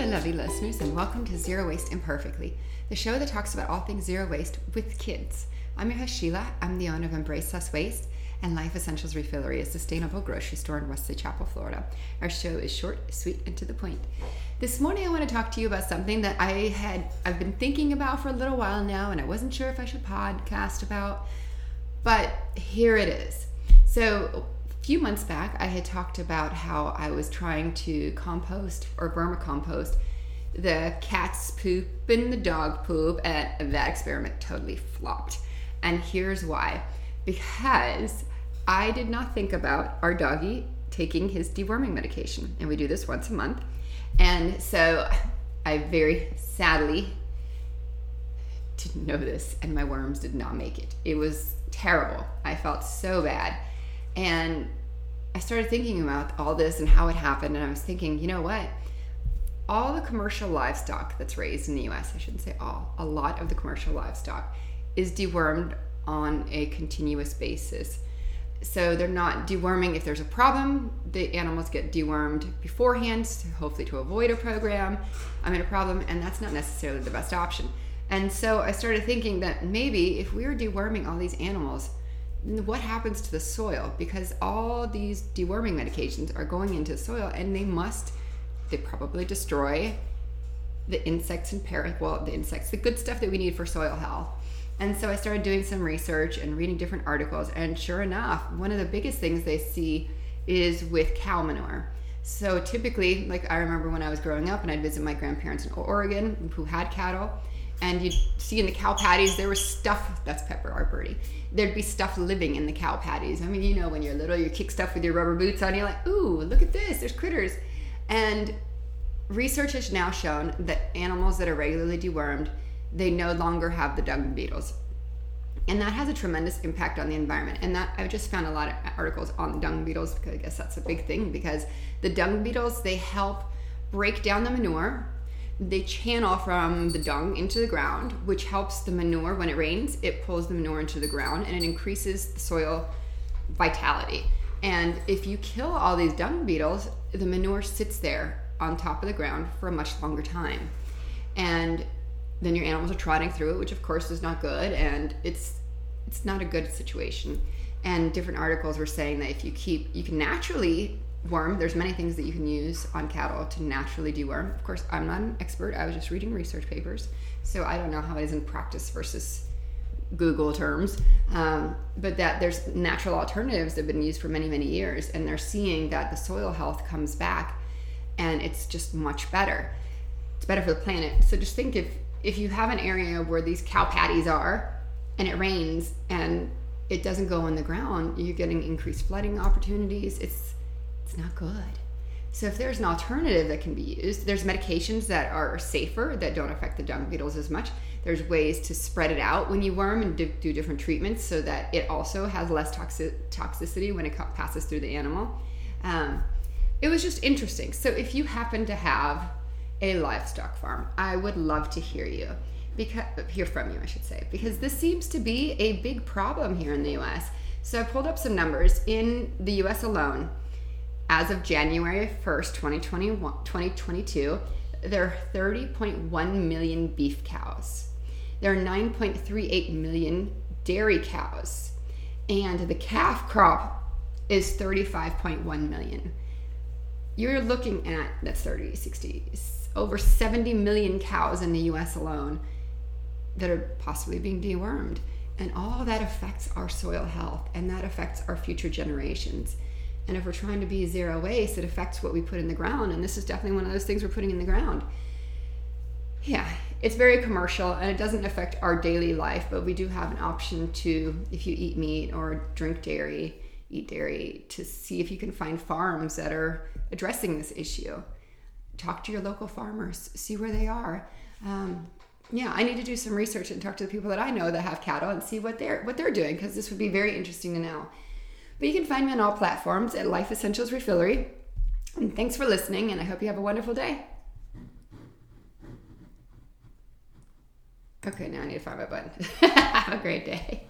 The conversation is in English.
Hello, lovely listeners, and welcome to Zero Waste Imperfectly, the show that talks about all things zero waste with kids. I'm your host, Sheila. I'm the owner of Embrace Less Waste and Life Essentials Refillery, a sustainable grocery store in Wesley Chapel, Florida. Our show is short, sweet, and to the point. This morning, I want to talk to you about something that I had I've been thinking about for a little while now, and I wasn't sure if I should podcast about, but here it is. So few months back, I had talked about how I was trying to compost or vermicompost the cat's poop and the dog poop, and that experiment totally flopped. And here's why because I did not think about our doggy taking his deworming medication, and we do this once a month. And so I very sadly didn't know this, and my worms did not make it. It was terrible. I felt so bad. And I started thinking about all this and how it happened, and I was thinking, you know what? All the commercial livestock that's raised in the US, I shouldn't say all, a lot of the commercial livestock is dewormed on a continuous basis. So they're not deworming if there's a problem. The animals get dewormed beforehand, hopefully to avoid a program. I'm in a problem, and that's not necessarily the best option. And so I started thinking that maybe if we were deworming all these animals, what happens to the soil? Because all these deworming medications are going into the soil and they must they probably destroy the insects and parasites well the insects the good stuff that we need for soil health. And so i started doing some research and reading different articles. And sure enough one of the biggest things they see is with cow manure. So typically like i remember when i was growing up and i'd visit my grandparents in oregon who had cattle and you'd see in the cow patties there was stuff that's pepper birdie. There'd be stuff living in the cow patties. I mean you know when you're little you kick stuff with your rubber boots on you're like ooh look at this there's critters. And research has now shown that animals that are regularly dewormed they no longer have the dung beetles. And that has a tremendous impact on the environment. And that i've just found a lot of articles on the dung beetles because i guess that's a big thing because the dung beetles they help break down the manure they channel from the dung into the ground, which helps the manure when it rains. It pulls the manure into the ground and it increases the soil vitality. And if you kill all these dung beetles, the manure sits there on top of the ground for a much longer time. And then your animals are trotting through it, which of course is not good and it's it's not a good situation. And different articles were saying that if you keep you can naturally worm. There's many things that you can use on cattle to naturally deworm. Of course, I'm not an expert. I was just reading research papers, so I don't know how it is in practice versus Google terms. Um, but that there's natural alternatives that have been used for many, many years, and they're seeing that the soil health comes back, and it's just much better. It's better for the planet. So just think if if you have an area where these cow patties are, and it rains and it doesn't go in the ground, you're getting increased flooding opportunities. It's it's not good. So if there's an alternative that can be used, there's medications that are safer that don't affect the dung beetles as much. There's ways to spread it out when you worm and do, different treatments so that it also has less toxi- toxicity when it passes through the animal. Um, it was just interesting. So if you happen to have a livestock farm, I would love to hear you because hear from you, I should say, because this seems to be a big problem here in the U.S. So I pulled up some numbers in the U.S. alone as of January 1st, 2022, there are 30.1 million beef cows. There are 9.38 million dairy cows. And the calf crop is 35.1 million. You're looking at, that's 30, 60, over 70 million cows in the US alone that are possibly being dewormed. And all that affects our soil health and that affects our future generations. And if we're trying to be zero waste, it affects what we put in the ground. And this is definitely one of those things we're putting in the ground. Yeah, it's very commercial and it doesn't affect our daily life, but we do have an option to, if you eat meat or drink dairy, eat dairy, to see if you can find farms that are addressing this issue. Talk to your local farmers, see where they are. Um, yeah, I need to do some research and talk to the people that I know that have cattle and see what they're what they're doing because this would be very interesting to know. But you can find me on all platforms at Life Essentials Refillery. And thanks for listening, and I hope you have a wonderful day. Okay, now I need to find my button. have a great day.